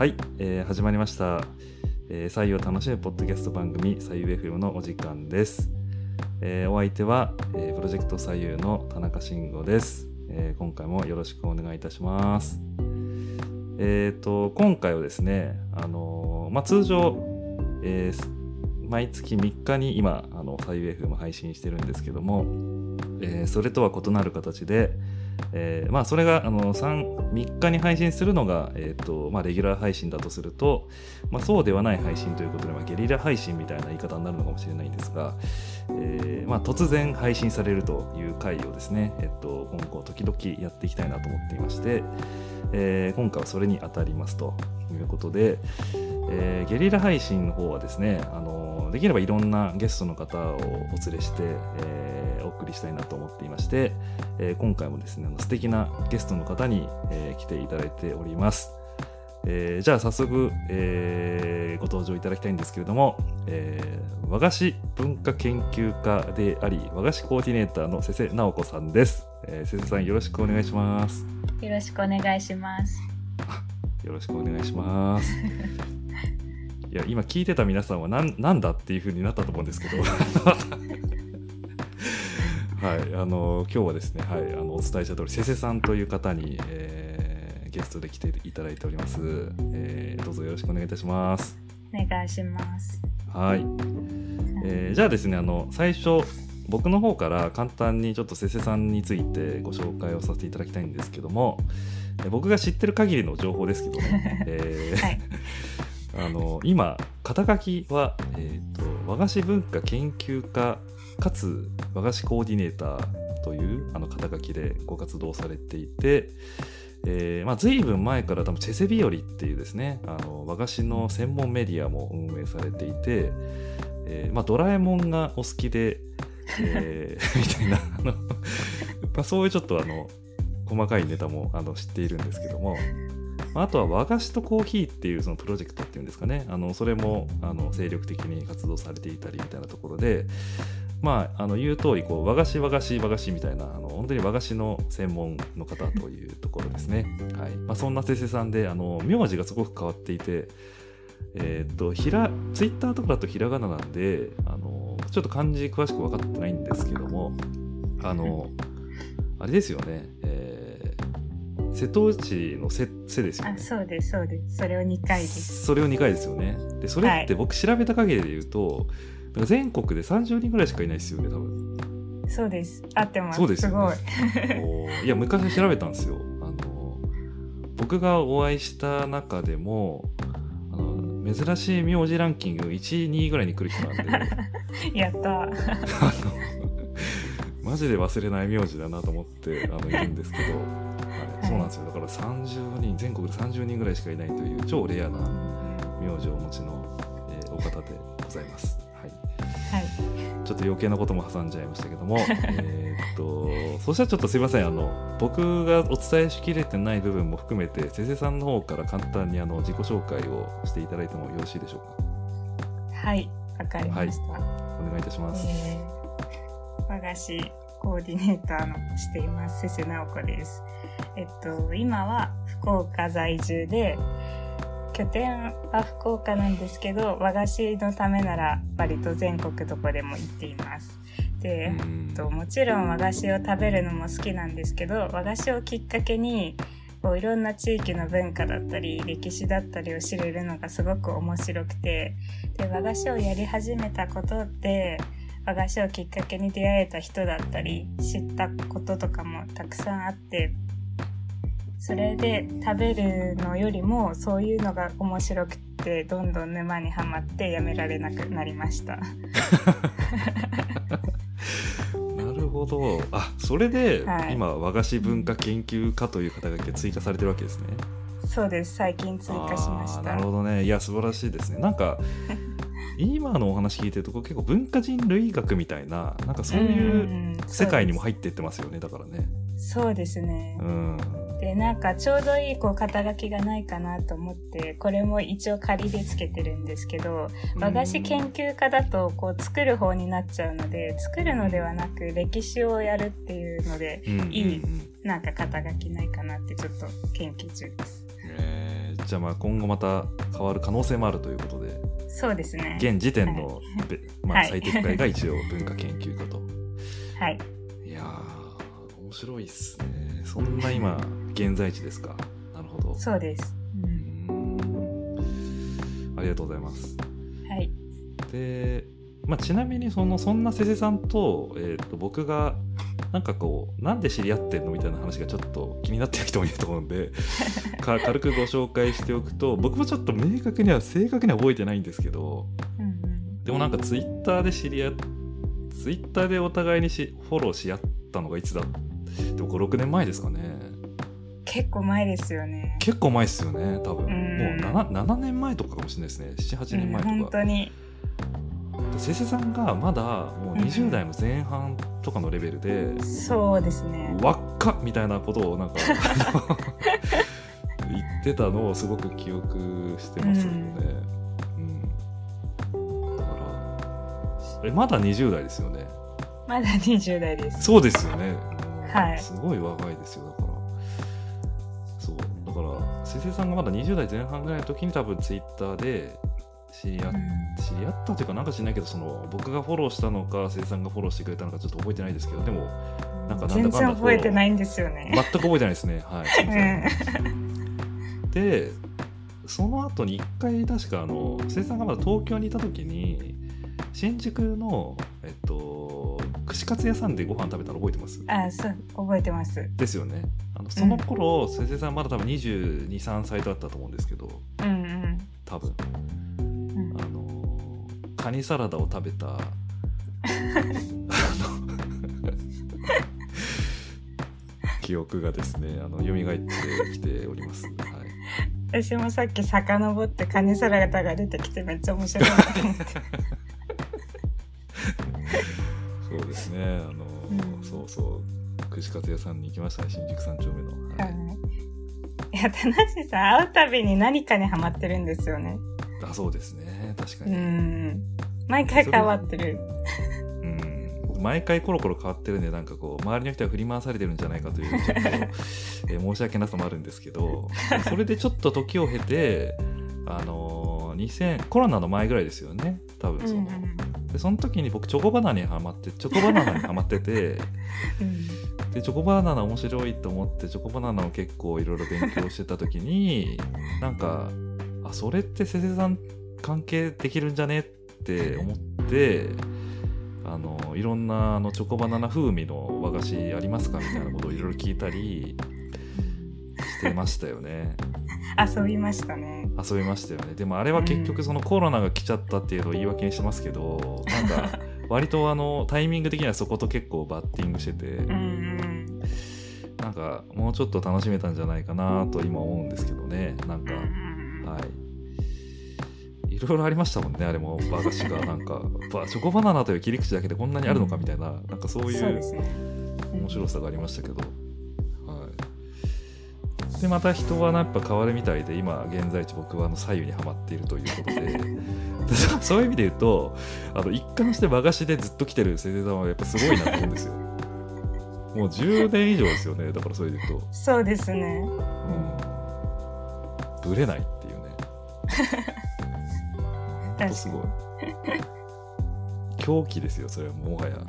はい、えー始まりました、えー採用楽しむポッドキャスト番組採用 FM のお時間です、えーお相手は、えープロジェクト採用の田中慎吾です、えー今回もよろしくお願いいたします。えっ、と今回はですねあのーまあ通常、えー毎月3日に今あの採用 FM 配信してるんですけども、えーそれとは異なる形でえーまあそれがあの 3, 3日に配信するのが、えーとまあ、レギュラー配信だとすると、まあ、そうではない配信ということで、まあ、ゲリラ配信みたいな言い方になるのかもしれないんですが、えーまあ、突然配信されるという回をですね、えっと今後時々やっていきたいなと思っていまして、えー今回はそれに当たりますということで、えーゲリラ配信の方はですねあのできればいろんなゲストの方をお連れして、えー送りしたいなと思っていまして、えー今回もですねあの素敵なゲストの方に、えー来ていただいております、えーじゃあ早速、えーご登場いただきたいんですけれども、えー和菓子文化研究家であり和菓子コーディネーターの瀬瀬直子さんです、えー、瀬瀬さんよろしくお願いしますよろしくお願いします。よろしくお願いします。いや今聞いてた皆さんはなんなんだっていう風になったと思うんですけど はいあの今日はですね、はい、あのお伝えした通りせせさんという方に、えーゲストで来ていただいております、えーどうぞよろしくお願いいたします。お願いします。はい、えーじゃあですねあの最初僕の方から簡単にちょっとせせさんについてご紹介をさせていただきたいんですけどもえー僕が知ってる限りの情報ですけどね、えーはい。あの今肩書きは、えー、と和菓子文化研究家かつ和菓子コーディネーターというあの肩書きでご活動されていて、えーまあ、随分前から多分チェセビオリっていうですねあの和菓子の専門メディアも運営されていて、えーまあ、ドラえもんがお好きで、えー みたいなあの、まあ、そういうちょっとあの細かいネタもあの知っているんですけども、ああとは和菓子とコーヒーっていうそのプロジェクトっていうんですかねあのそれもあの精力的に活動されていたりみたいなところでまああの言う通りこう和菓子和菓子和菓子みたいなあの本当に和菓子の専門の方というところですね、はい。まあ、そんな先生さんであの名字がすごく変わっていてえーっとひらツイッターとかだとひらがななんであのちょっと漢字詳しく分かってないんですけどもあのあれですよね、えー瀬戸内の瀬瀬ですよね。あ、そうです、そうです。それを2回です。それを2回ですよね。でそれって僕調べた限りで言うと、なんか全国で30人ぐらいしかいないですよね多分そうです。合ってます。そうですよねごい。いや昔調べたんですよあの僕がお会いした中でもあの珍しい名字ランキング12位ぐらいに来る人なんで やった。あのマジで忘れない名字だなと思ってあのいるんですけど、はい、そうなんですよだから30人全国で30人ぐらいしかいないという超レアな名字をお持ちの、えーお方でございます。はいはい。ちょっと余計なことも挟んじゃいましたけども、えーっと、そしたらちょっとすいません、あの、僕がお伝えしきれてない部分も含めて、先生さんの方から簡単にあの自己紹介をしていただいてもよろしいでしょうはい。わかりました。か。お願いいたします。えー、和菓子コーディネーターのしています、瀬瀬直子です。えっと、今は福岡在住で、拠点は福岡なんですけど、和菓子のためなら割と全国どこでも行っています。で、うんえっともちろん和菓子を食べるのも好きなんですけど和菓子をきっかけにこういろんな地域の文化だったり歴史だったりを知れるのがすごく面白くてで和菓子をやり始めたことで和菓子をきっかけに出会えた人だったり知ったこととかもたくさんあってそれで食べるのよりもそういうのが面白くてどんどん沼にはまってやめられなくなりました。なるほど。あ、それで、はい今、和菓子文化研究家という肩書きが追加されてるわけですね。そうです最近追加しましたなるほどね。いや、素晴らしいですね。なんか、今のお話聞いてると、こう結構文化人類学みたいな、なんかそういう世界にも入っていってますよね、だからね。そうですねう。ん。でなんかちょうどいいこう肩書きがないかなと思ってこれも一応仮でつけてるんですけど和菓子研究家だとこう作る方になっちゃうので作るのではなく歴史をやるっていうのでいいなんか肩書きないかなってちょっと研究中です。えーじゃあまあ今後また変わる可能性もあるということでそうですね。現時点の、べまあ、はい最適解が一応文化研究家と。はい。いやー面白いっすねそんな今 現在地ですか？なるほどそうです。う、うんありがとうございますはい。で、まあ、ちなみにそのそんな瀬瀬さんと,、えー、と僕がなんかこうなんで知り合ってんのみたいな話がちょっと気になってる人もいると思うんで か軽くご紹介しておくと僕もちょっと明確には正確には覚えてないんですけどうんうん。でもなんかツイッターで知り合っツイッターでお互いにしフォローし合ったのがいつだでも56年前ですかね結構前ですよね。結構前ですよね多分もううん 7, 7年前とかかもしれないですね78年前うん本とか、当に。せせさんがまだもううん20代の前半とかのレベルで、そうですね。わっかみたいなことをなんか 言ってたのをすごく記憶してますよね、うんだからえまだ20代ですよねまだ20代です。そうですよね。はいすごい若いですよ、だから。そう。だから、せせさんがまだ20代前半ぐらいの時に多分ツイッターで知り合っうん知り合ったというかなんか知らないけどその僕がフォローしたのかせいさんがフォローしてくれたのかちょっと覚えてないですけどでもなんかなんだかんだ全然覚えてないんですよね。全く覚えてないですねはいうんでその後に一回確かあのせいさんがまだ東京にいた時に新宿のえっと串カツ屋さんでご飯食べたの覚えてます？あ、そう、覚えてます。ですよね。あのその頃、せいせいさんまだ多分2 2 3歳だったと思うんですけど。うんうん。多分。うん。あのカニサラダを食べた。記憶がですねあの蘇ってきております、はい、私もさっき遡ってカニサラダが出てきてめっちゃ面白いなと思って。そう串カツ屋さんに行きましたね新宿三丁目の、ははい。い。いや、田無さん、会うたびに何かにハマってるんですよね。あそうですね。確かうに、ん。毎回変わってる。うん、毎回コロコロ変わってるんでなんかこう周りの人が振り回されてるんじゃないかというちょっと、えー申し訳なさもあるんですけどそれでちょっと時を経てあのー2000コロナの前ぐらいですよね。多分その、でその時に僕チョコバナナにハマってチョコバナナにハマってて うんでチョコバナナ面白いと思ってチョコバナナを結構いろいろ勉強してた時になんかあそれってせせさん関係できるんじゃねって思ってあのいろんなあのチョコバナナ風味の和菓子ありますかみたいなことをいろいろ聞いたりしてましたよね 遊びましたね。遊びましたよねでもあれは結局そのコロナが来ちゃったっていうのを言い訳にしてますけどなんか割とあのタイミング的にはそこと結構バッティングしてて、うんうん。かもうちょっと楽しめたんじゃないかなと今思うんですけどね。なんか、うんうんはい。いろいろありましたもんねあれも。和菓子がなんか ばチョコバナナという切り口だけでこんなにあるのかみたいな、なんかそういう。面白さがありましたけど、はい、でまた人はやっぱ変わるみたいで今現在地僕はあの左右にはまっているということで。で そそういう意味で言うとあの一貫して和菓子でずっと来てる先生さんはやっぱすごいなと思うんですよもう10年以上ですよねだからそれで言うと。そうですね。うん、ぶれないっていうね。ほんとすごい。狂気ですよ、それはもはや。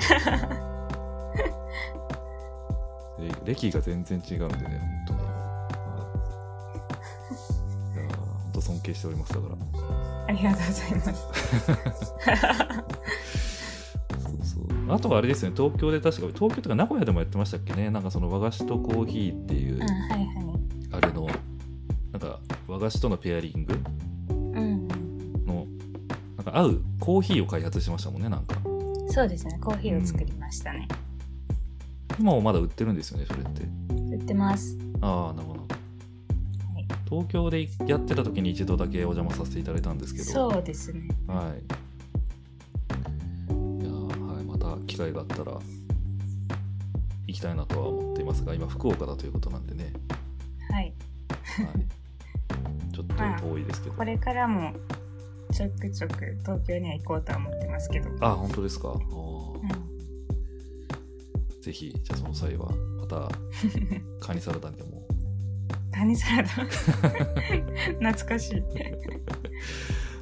え歴が全然違うんでね、本当に。は いいやー本当尊敬しております、だから。ありがとうございます。あとはあれですね、東京で確か、東京とか名古屋でもやってましたっけね、なんかその和菓子とコーヒーっていう、うん、はいはい。あれの、なんか和菓子とのペアリング？うんのなんか合うコーヒーを開発してましたもんねなんかうん。そうですね。コーヒーを作りましたね。今もまだ売ってるんですよねそれって売ってます。ああなるほどはい東京でやってた時に一度だけお邪魔させていただいたんですけどそうですね。はい機会があったら行きたいなとは思っていますが今福岡だということなんでね、はい。はい、ちょっと遠いですけどこれからもちょくちょく東京には行こうとは思ってますけど。あ本当ですか？うんぜひじゃあその際はまた カニサラダにでも何サラダ？懐かしい。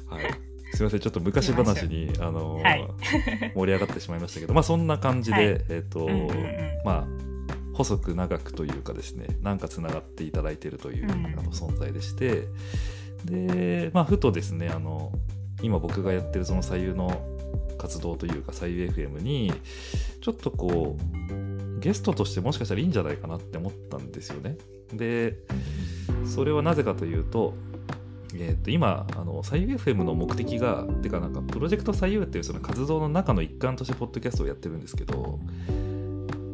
はい。すみません、ちょっと昔話に、あのーはい。盛り上がってしまいましたけど、まあそんな感じで、はい。えっ、と、うんうんうん。まあ、細く長くというかですね、なんかつながっていただいているという、うんあの存在でして、で、まあ、ふとですね、あの、今僕がやってるその左右の活動というか、左右 FM に、ちょっとこう、ゲストとしてもしかしたらいいんじゃないかなって思ったんですよね。で、それはなぜかというと、えー、と今あの左右 FM の目的がてかなんかプロジェクト左右っていうその活動の中の一環としてポッドキャストをやってるんですけど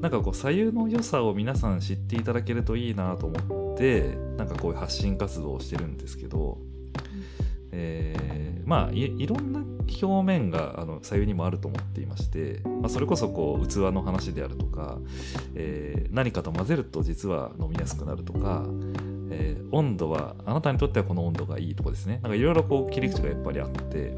なんかこう左右の良さを皆さん知っていただけるといいなと思ってなんかこういう発信活動をしてるんですけど、えーまあいいろんな表面があの左右にもあると思っていまして、まあ、それこそこう器の話であるとか、えー何かと混ぜると実は飲みやすくなるとか、えー温度はあなたにとってはこの温度がいいとかですね。なんかいろいろこう切り口がやっぱりあって。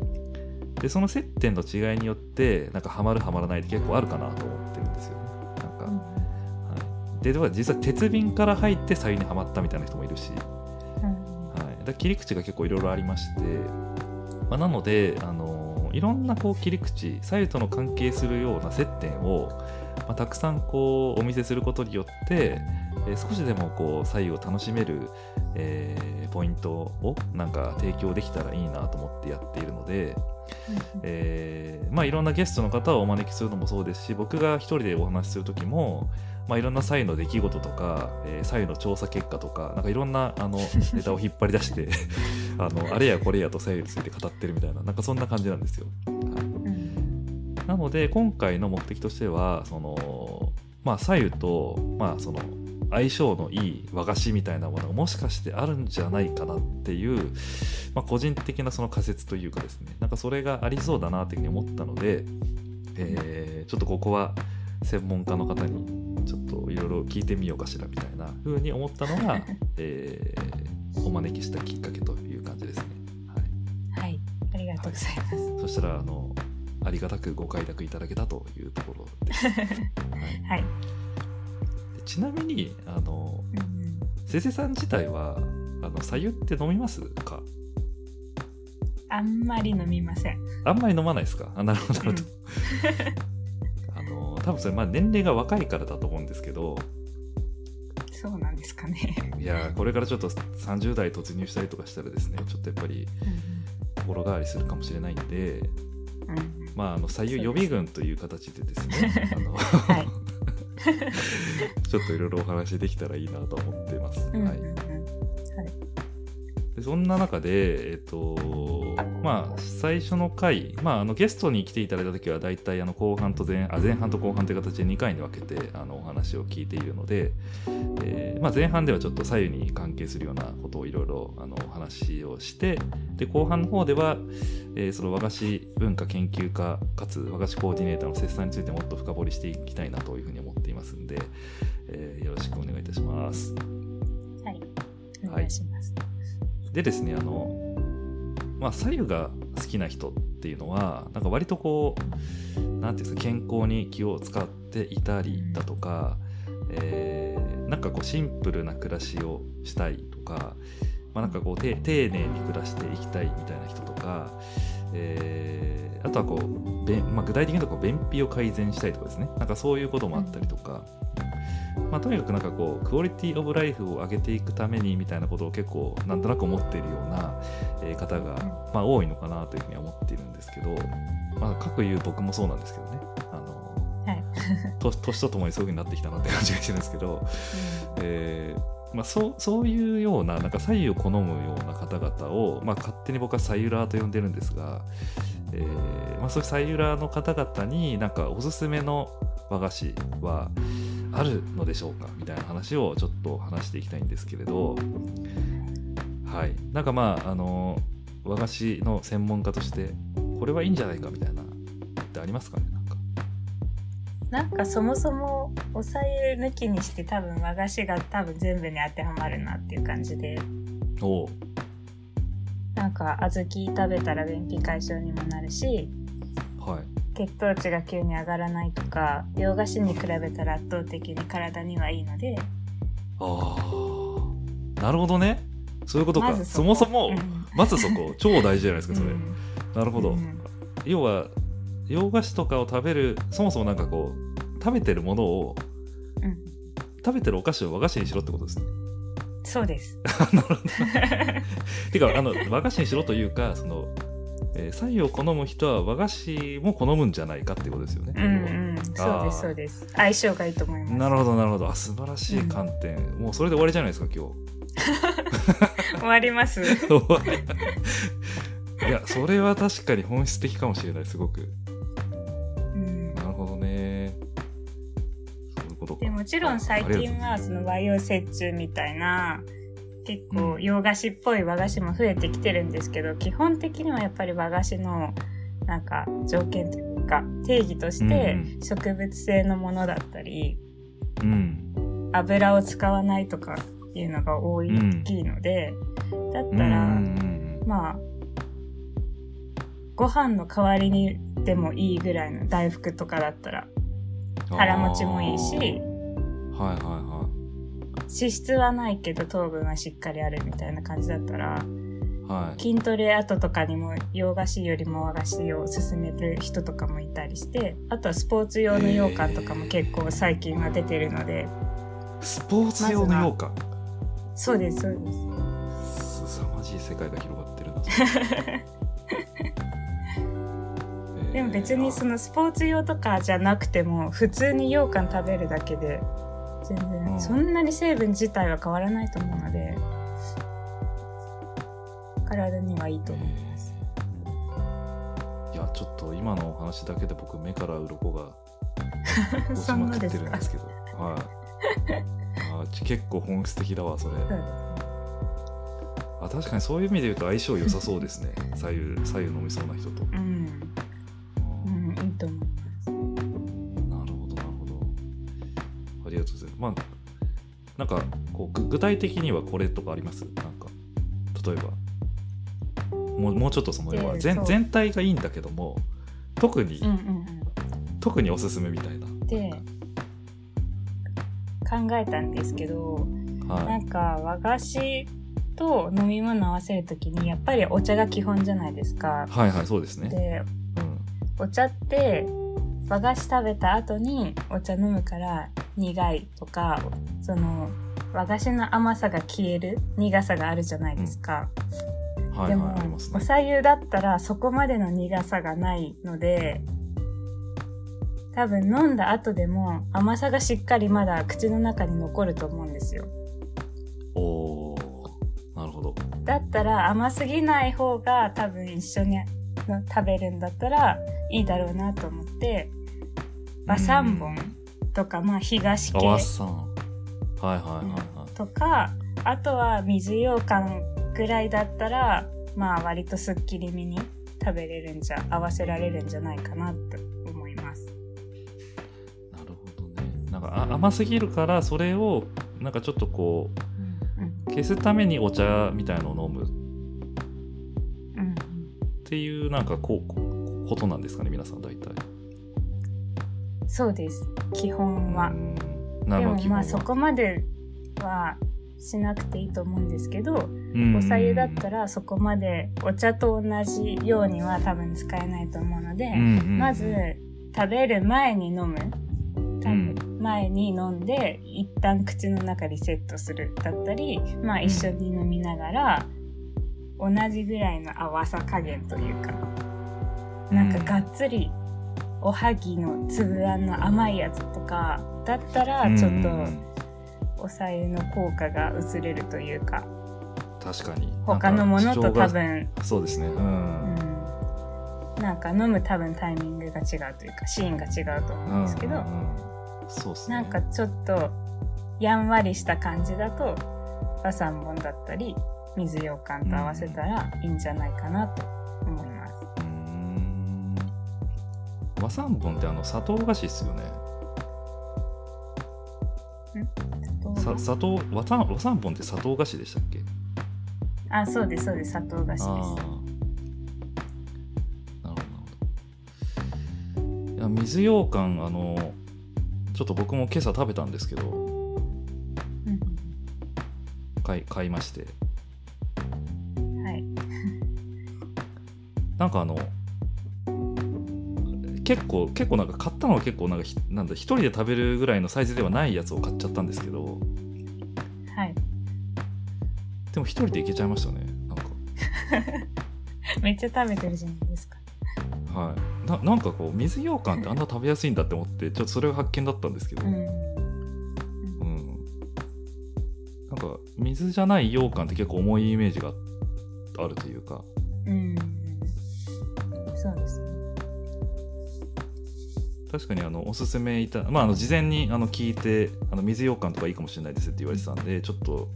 でその接点の違いによってなんかハマるハマらないって結構あるかなと思ってるんですよね。なんか、はい、ででは実は鉄瓶から入って左右にはまったみたいな人もいるし、はい、だ切り口が結構いろいろありまして、まあ、なので、あのーいろんなこう切り口左右との関係するような接点を、まあ、たくさんこうお見せすることによって、えー少しでもこう左右を楽しめる、えーポイントをなんか提供できたらいいなと思ってやっているので、えーまあ、いろんなゲストの方をお招きするのもそうですし僕が一人でお話しする時も、まあ、いろんな左右の出来事とか、えー左右の調査結果とかなんかいろんなあの ネタを引っ張り出して あのあれやこれやと左右について語ってるみたいななんかそんな感じなんですよ。はい。なので今回の目的としてはその、まあ、左右と、まあ、その相性のいい和菓子みたいなものがもしかしてあるんじゃないかなっていう、まあ、個人的なその仮説というかですねなんかそれがありそうだなというふうに思ったので、えーちょっとここは専門家の方にちょっといろいろ聞いてみようかしらみたいなふうに思ったのが、えーお招きしたきっかけという感じですね。はいはい、ありがとうございます。そしたらあのありがたくご快諾いただけたというところです。はい、はい。でちなみにあのうんせせさん自体はあの左右って飲みますか？あんまり飲みません。あんまり飲まないですか？あなるほどなるほど。あの多分それまあ年齢が若いからだと思うんですけど。そうなんですかね。いやーこれからちょっと30代突入したりとかしたらですねちょっとやっぱり心変わりするかもしれないんで。うんうん。まああの左右予備軍という形でですね あの、はい ちょっといろいろお話できたらいいなと思ってます。はいうんうん。うんでそんな中で、えっと、まあ、最初の回、まあ、あのゲストに来ていただいた時は、大体あの後半と前あ前半と後半という形で2回に分けてあのお話を聞いているので、えーまあ、前半ではちょっと左右に関係するようなことをいろいろあのお話をして、で後半の方では、えーその和菓子文化研究家かつ和菓子コーディネーターの切さについてもっと深掘りしていきたいなというふうに思ますんで、えーよろしくお願いいたします。はい。お願いします。でですねあのまあ左右が好きな人っていうのはなんか割とこうなんていうんですか健康に気を使っていたりだとか、えーなんかこうシンプルな暮らしをしたいとか、まあ、なんかこうて丁寧に暮らしていきたいみたいな人とか、えーあとはこう便、まあ、具体的に言うとこう便秘を改善したいとかですね。なんかそういうこともあったりとか、まあ、とにかくなんかこうクオリティオブライフを上げていくためにみたいなことを結構なんとなく思っているような、えー方が、まあ、多いのかなというふうには思っているんですけど、まあ、かくいう僕もそうなんですけどね。あのはい。と年とともにそういうふうになってきたなって感じがしてるんですけど、えーまあ、そうそういうようななんか左右を好むような方々を、まあ、勝手に僕は左右ラーと呼んでるんですが、えーまあ、そういう左右ラーの方々になんかおすすめの和菓子はあるのでしょうか？みたいな話をちょっと話していきたいんですけれど。はい。なんかまああの和菓子の専門家としてこれはいいんじゃないか？みたいなってありますかね？なんかそもそもおさゆ抜きにして多分和菓子が多分全部に当てはまるなっていう感じで。おう。なんか小豆食べたら便秘解消にもなるしはい。血糖値が急に上がらないとか洋菓子に比べたら圧倒的に体にはいいので。ああなるほどね。そういうことか、まずそもそも、うん。まずそこ。超大事じゃないですかそれ、うん。なるほど、うん。要は洋菓子とかを食べるそもそもなんかこう食べてるものをうん。食べてるお菓子を和菓子にしろってことですね。そうです。なるほど。てかあの和菓子にしろというかその、えー、左右を好む人は和菓子も好むんじゃないかっていうことですよね。うんうん、そうですそうです。相性がいいと思います。なるほどなるほど。あ素晴らしい観点、もうそれで終わりじゃないですか今 終わります。日いやそれは確かに本質的かもしれないすごくでもちろん最近はその和洋折衷みたいな結構洋菓子っぽい和菓子も増えてきてるんですけど、基本的にはやっぱり和菓子のなんか条件というか定義としてうん植物性のものだったりうん。油を使わないとかいうのが多いうん大きいので、だっうんたら、うん。まあご飯の代わりにでもいいぐらいの大福とかだったら腹持ちもいいしはいはいは脂質はないけど糖分はしっかりあるみたいな感じだったらいはい筋トレ後とかにも洋菓子よりも和菓子を勧める人とかもいたりしてあとはスポーツ用の羊羹とかも結構最近は出てるので。スポーツ用の羊羹？そうですそうです。すさまじい世界が広がってるな。でも別にそののスポーツ用とかじゃなくても普通に羊羹食べるだけで全然。うん。そんなに成分自体は変わらないと思うので体にはいいと思います？いやちょっと今のお話だけで僕目から鱗が 落ちまくってるんですけど。はい。あち結構本質的だわそれ。あ確かにそういう意味で言うと相性良さそうですね。左右左右飲みそうな人と、うん、ううんん、いいと思いりまあなんかこうぐ具体的にはこれとかあります？なんか例えば。もうもうちょっとその要は全全体がいいんだけども特に、うんうん特におすすめみたいな。うん。で考えたんですけど、なはい。んか和菓子と飲み物合わせるときにやっぱりお茶が基本じゃないですか。はいはいそうですね。でうん。お茶って和菓子食べた後にお茶飲むから苦いとかその和菓子の甘さが消える苦さがあるじゃないですか。はいでも、ね。お茶湯だったらそこまでの苦さがないので多分飲んだ後でも甘さがしっかりまだ口の中に残ると思うんですよ。おーなるほど。だったら甘すぎない方が多分一緒にの食べるんだったらいいだろうなと思って和三本とかまあ東あ系はいはいはいはい、とかあとは水羊羹ぐらいだったらまあ割とすっきりめに食べれるんじゃ合わせられるんじゃないかなと思います。なるほどね。なんかあ甘すぎるからそれをなんかちょっとこうんう消すためにお茶みたいのを飲む。っうん。ていうなんかこうこことなんですかね皆さん大体そうです。基本は。でもまあそこまではしなくていいと思うんですけどうん。おさゆだったらそこまでお茶と同じようには多分使えないと思うので、うんうんまず食べる前に飲む。多うん。分前に飲んで一旦口の中リセットするだったりまあ一緒に飲みながら同じぐらいの淡さ加減というか。なんかがっつりおはぎの粒あんの甘いやつとかだったらちょっとおさゆの効果が薄れるというか。確かに。他のものと多分。そうですね。ううん。んなんか飲む多分タイミングが違うというかシーンが違うと思うんですけど、なんかちょっとやんわりした感じだと和三本だったり水羊羹と合わせたらいいんじゃないかなと思います。和三本ってあの砂糖菓子ですよね。さ砂糖？和三和三本って砂糖菓子でしたっけ？あそうですそうです。砂糖菓子あです。あなるほどなるほど。いや水羊羹あのちょっと僕も今朝食べたんですけどうん。買い買いまして。はい。なんかあの結構結構なんか買ったのは結構なんかひなんだ一人で食べるぐらいのサイズではないやつを買っちゃったんですけどはい。でも一人でいけちゃいましたねなんか めっちゃ食べてるじゃないですか。はいななんかこう水羊羹ってあんな食べやすいんだって思ってちょっとそれが発見だったんですけど、うん。うんなんか水じゃない羊羹って結構重いイメージがあるというかうん。確かにあのおすすめいた、まあ、あの事前にあの聞いてあの水羊羹とかいいかもしれないですって言われてたんでちょっと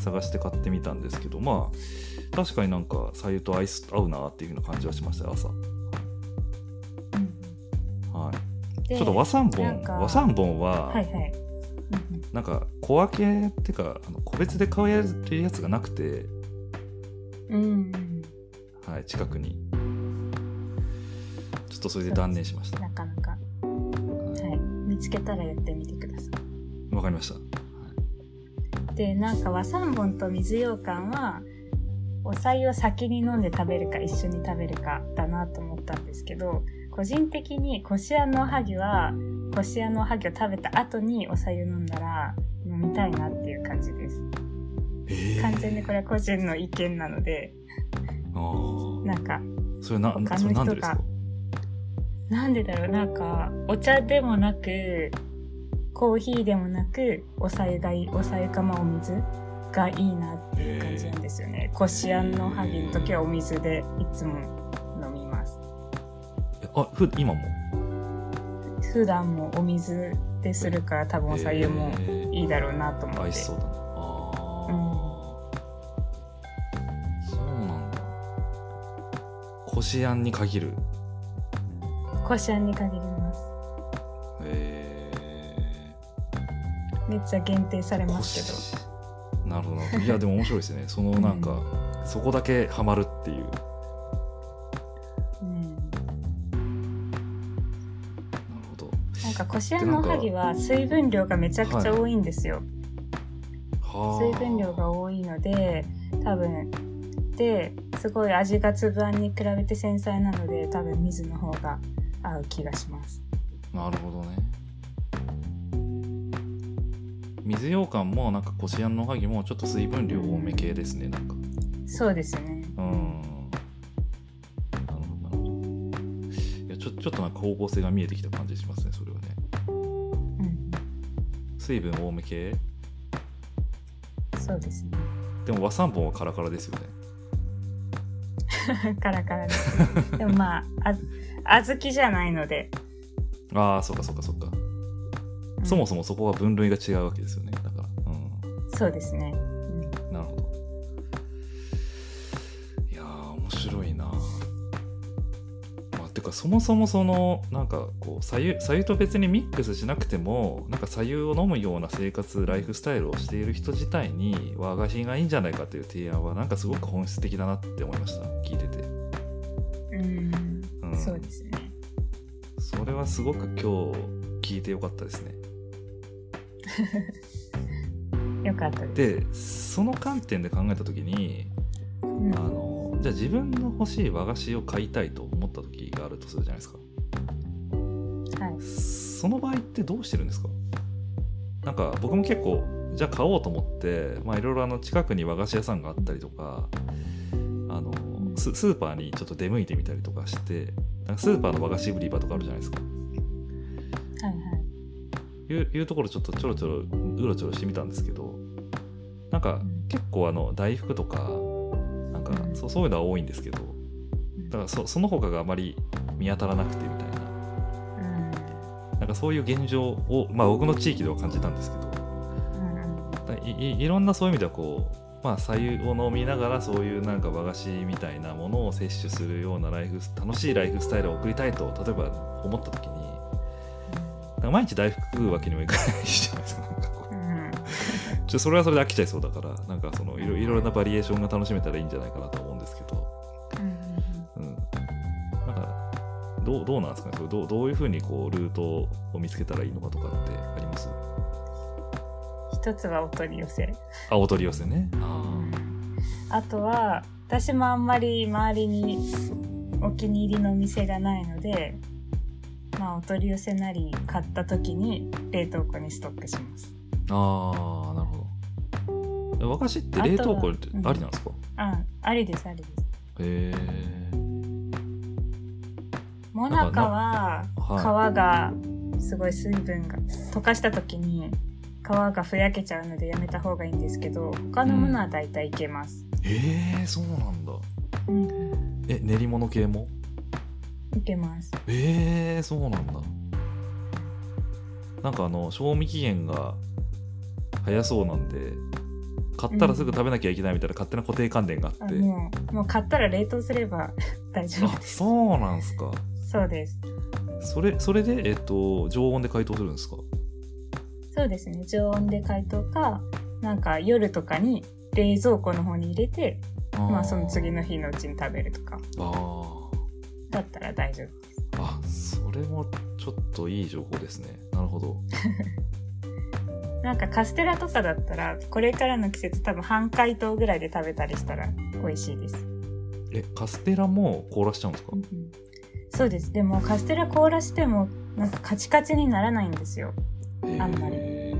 探して買ってみたんですけどまあ確かになんか左右と合いす合うなっていうような感じはしましたよ朝、うん。はい、でちょっと和三本なんか和三本は、はいはい。なんか小分けっていうかあの個別で買えるやつがなくて、うんうん。はい、近くにちょっとそれで断念しましたなかなか。つけたらやってみてくださわかりました。い。で、なんか和三本と水羊羹は、お茶湯を先に飲んで食べるか一緒に食べるかだなと思ったんですけど、個人的にこしあんのおはぎは、こしあんのおはぎを食べた後にお茶湯飲んだら飲みたいなっていう感じです。えー、完全にこれは個人の意見なので、なんか、それな他の人か？なんでだろう。なんか、お茶でもなく、コーヒーでもなく、おさゆがいい、おさゆかまお水がいいなっていう感じなんですよね。こしあんのおはぎの時はお水でいつも飲みます。えあふ今も？普段もお水でするから多分おさゆもえー。いいだろうなと思って。合いそうだなああ、そうなんだ。こしあんに限るこしあん。に限ります。えめっちゃ限定されー、ますけど。しなるほど。いや でも面白いですね。そのなんか、そこだけハマるっていう。うん。なるほど。なんかこしあんのおはぎは水分量がめちゃくちゃ多いんですよ。はあ。水分量が多いので多分ですごい味が粒あんに比べて繊細なので多分水の方が合う気がします。なるほどね。水羊羹もなんかこしあんのおはぎもちょっと水分量多め系ですねなんか。そうですね。うん。なるほどな。るほどいやちょちょっとなんか方向性が見えてきた感じしますねそれはね。うん。水分多め系。そうですでも和三本はカラカラですよねね。カラカラですね。でもまああ小豆じゃないので、ああそっかそっかそっか、うん。そもそもそこは分類が違うわけですよねだから。うん。そうですね、うん。なるほど。いやー面白いな。まあてかそもそもそのなんかこう左右左右と別にミックスしなくてもなんか左右を飲むような生活ライフスタイルをしている人自体に和菓子がいいんじゃないかという提案はなんかすごく本質的だなって思いました。聞いてて。うんうんそうですね。それはすごく今日聞いてよかったですね。よかったです。でその観点で考えた時にうん。あのじゃあ自分の欲しい和菓子を買いたいと思った時があるとするじゃないですか。はい。その場合ってどうしてるんですか？なんか僕も結構じゃあ買おうと思ってまあいろいろあの近くに和菓子屋さんがあったりとかあのススーパーにちょっと出向いてみたりとかしてなんかスーパーの和菓子売り場とかあるじゃないですか。はいはい。いういうところちょっとちょろちょろうろちょろしてみたんですけどなんか結構あの大福とかなんかうん。そうそういうのは多いんですけどだからそその他があまり見当たらなくてみたいな。うん。なんかそういう現状を、まあ、僕の地域では感じたんですけど。うん。だいいいろんなそういう意味ではこう、まあ、左右を飲みながらそういうなんか和菓子みたいなものを摂取するようなライフ楽しいライフスタイルを送りたいと例えば思った時に毎日大福食うわけにもいかないじゃないですか。ちょそれはそれで飽きちゃいそうだからなんかそのいろいろなバリエーションが楽しめたらいいんじゃないかなと思うんですけど、うんうん、なんかどうどうなんですかね？それどうどういうふうにこうルートを見つけたらいいのかとかってあります？一つはお取り寄せ。あお取り寄せね。ああとは、私もあんまり周りにお気に入りのお店がないので、まあ、お取り寄せなり買った時に冷凍庫にストックします。ーあーなるほど。和菓子って冷凍庫ってありなんですか、あ、ありです、ありです。へえもなかはは皮がすごい水分が溶かした時に皮がふやけちゃうのでやめた方がいいんですけど他のものは大体いけます、いへえそうなんだ。うん。え練り物系も？いけます。えー、そうなんだ。なんかあの賞味期限が早そうなんで買ったらすぐ食べなきゃいけないみたいな勝手な固定観念がああって、もうもう買ったら冷凍すれば 大丈夫あです。そうなんすか。そうです。それそれでえっと常温で解凍するんですか？そうですね。常温で解凍かなんか夜とかに冷蔵庫の方に入れてまあその次の日のうちに食べるとか。あだったら大丈夫です。ーあそれもちょっといい情報ですね。なるほど。なんかカステラとかだったらこれからの季節多分半解凍ぐらいで食べたりしたら美味しいです。えカステラも凍らしちゃうんですか？そうです。でもカステラ凍らしてもなんかカチカチにならないんですよあんまり。へ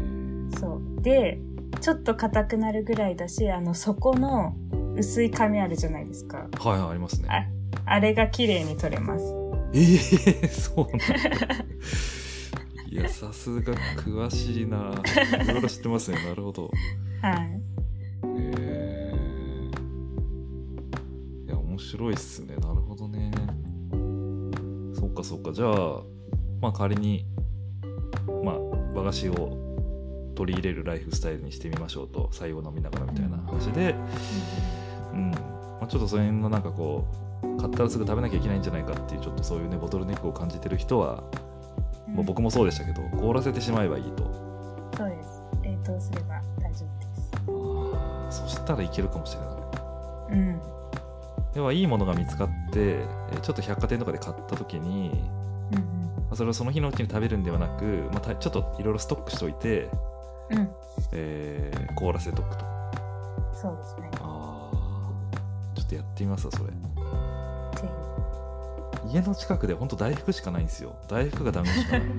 そう。でちょっと硬くなるぐらいだしあの底の薄い紙あるじゃないですか。ーはいはいありますね。ああれが綺麗に取れます。えー、そうなんだ。いやさすが詳しいな。いろいろ知ってますね。なるほど。はい。へえいや面白いっすね。なるほどね。そっかそっか。じゃあまあ仮にまあ和菓子を取り入れるライフスタイルにしてみましょうと最後飲みながらみたいな話で、うん。まあ、ちょっとその辺のなんかこう買ったらすぐ食べなきゃいけないんじゃないかっていうちょっとそういうねボトルネックを感じてる人は、もう僕もそうでしたけど凍らせてしまえばいいと。そうです。冷凍すれば大丈夫です。そしたらいけるかもしれないうん。ではいいものが見つかってえーちょっと百貨店とかで買った時に、うんまあそれをその日のうちに食べるんではなく、まあた、ちょっといろいろストックしておいて、うん。うんえー凍らせとくと。そうですね。あー。ちょっとやってみますわそれ。ぜ家の近くでほんと大福しかないんですよ。大福がダメしかない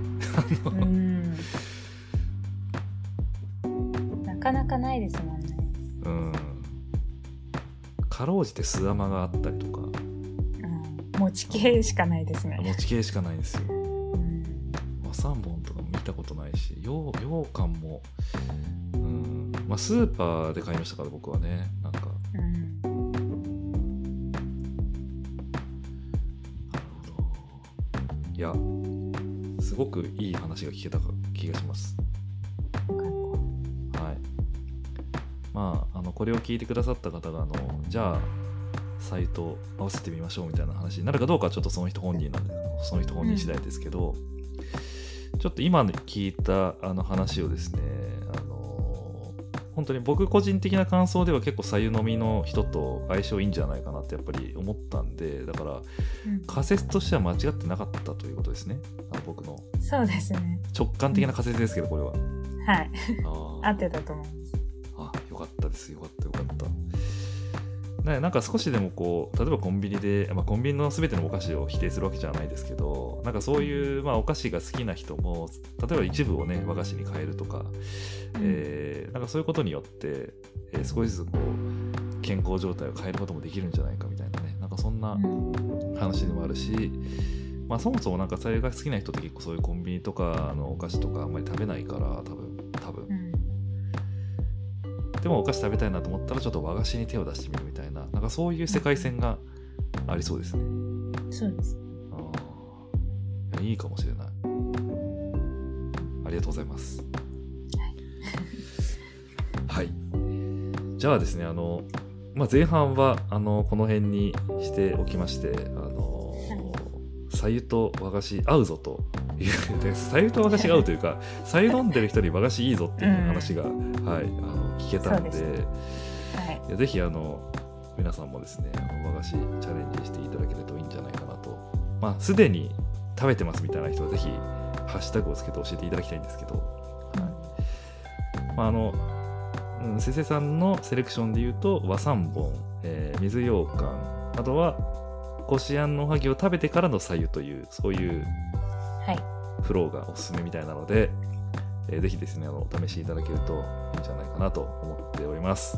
なかなかないですもんね。うん。かろうじて酢甘があったりとか。うん。餅系しかないですね。餅系しかないんですよ3本とかも見たことないし、ようようかんも、うん、まあ、スーパーで買いましたから、僕はね、なんか。うん、なるほど。いや、すごくいい話が聞けた気がします。はい。まあ、あのこれを聞いてくださった方が、あのじゃあ、サイト合わせてみましょうみたいな話になるかどうかはちょっとその人本人なんでその人本人次第ですけど、うんちょっと今聞いたあの話をですねあの本当に僕個人的な感想では結構左右飲みの人と相性いいんじゃないかなってやっぱり思ったんでだからうん。仮説としては間違ってなかったということですね。あの僕の。そうですね。直感的な仮説ですけどこれは。はい。合ってたと思います。あよかったです。よかったよかったね、なんか少しでもこう例えばコンビニで、まあ、コンビニの全てのお菓子を否定するわけじゃないですけどなんかそういう、まあ、お菓子が好きな人も例えば一部をね和菓子に変えるとか、えーなんかそういうことによって、えー少しずつこう健康状態を変えることもできるんじゃないかみたいなねなんかそんなうん。話でもあるし、まあ、そもそもなんかそれが好きな人って結構そういうコンビニとかのお菓子とかあんまり食べないから多分多分。うんでもお菓子食べたいなと思ったらちょっと和菓子に手を出してみるみたいななんかそういう世界線がありそうですね。そうですあーいやいいかもしれない。ありがとうございます。はい。じゃあですね、あの、まあ、前半はあのこの辺にしておきまして、あの、左右と和菓子合うぞというで、左右と和菓子が合うというか、左右飲んでる人に和菓子いいぞっていう話が、はい、あの聞けたんで、はい。いやぜひあの皆さんもですねあの和菓子チャレンジしていただけるといいんじゃないかなと。まあすでに食べてますみたいな人はぜひハッシュタグをつけて教えていただきたいんですけど、はい。まあ、あの、うん、せせさんのセレクションで言うと和三本、えー水羊羹あとはこしあんのおはぎを食べてからの左右というそういうはい。フローがおすすめみたいなので、えーぜひですねあのお試しいただけるといいんじゃないかなと思っております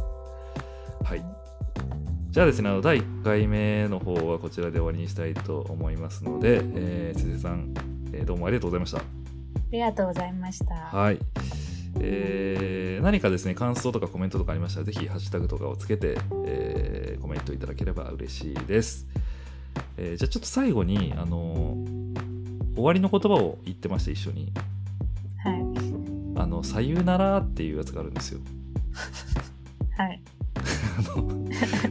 はいじゃあですねあの第1回目の方はこちらで終わりにしたいと思いますので、えー、せせさん、えーどうもありがとうございましたありがとうございました。はい。えー何かですね、感想とかコメントとかありましたら、ぜひハッシュタグとかをつけて、えーコメントいただければ嬉しいです。えーじゃあちょっと最後に、あのー終わりの言葉を言ってました、一緒に。はい。あの、さゆならっていうやつがあるんですよ。はい。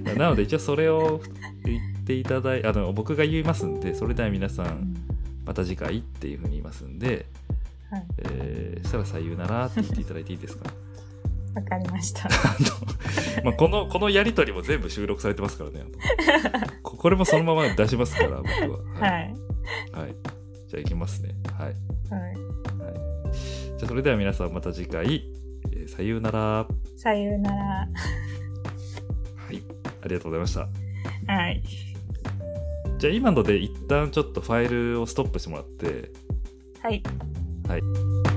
なので、一応それを言っていただいあの、僕が言いますんで、それでは皆さ、うんんまた次回っていうふうに言いますんで、はい。えーそしたらさゆならって言っていただいていいですか？わかりました。あのまあ、このこのやり取りも全部収録されてますからねここれもそのまま出しますから僕ははい。はい、はいじゃあいきますねはい、はい、はい。じゃあそれでは皆さんまた次回、えーさようならはさようなら。いありがとうございましたはい。じゃあ今ので一旦ちょっとファイルをストップしてもらってはい。はい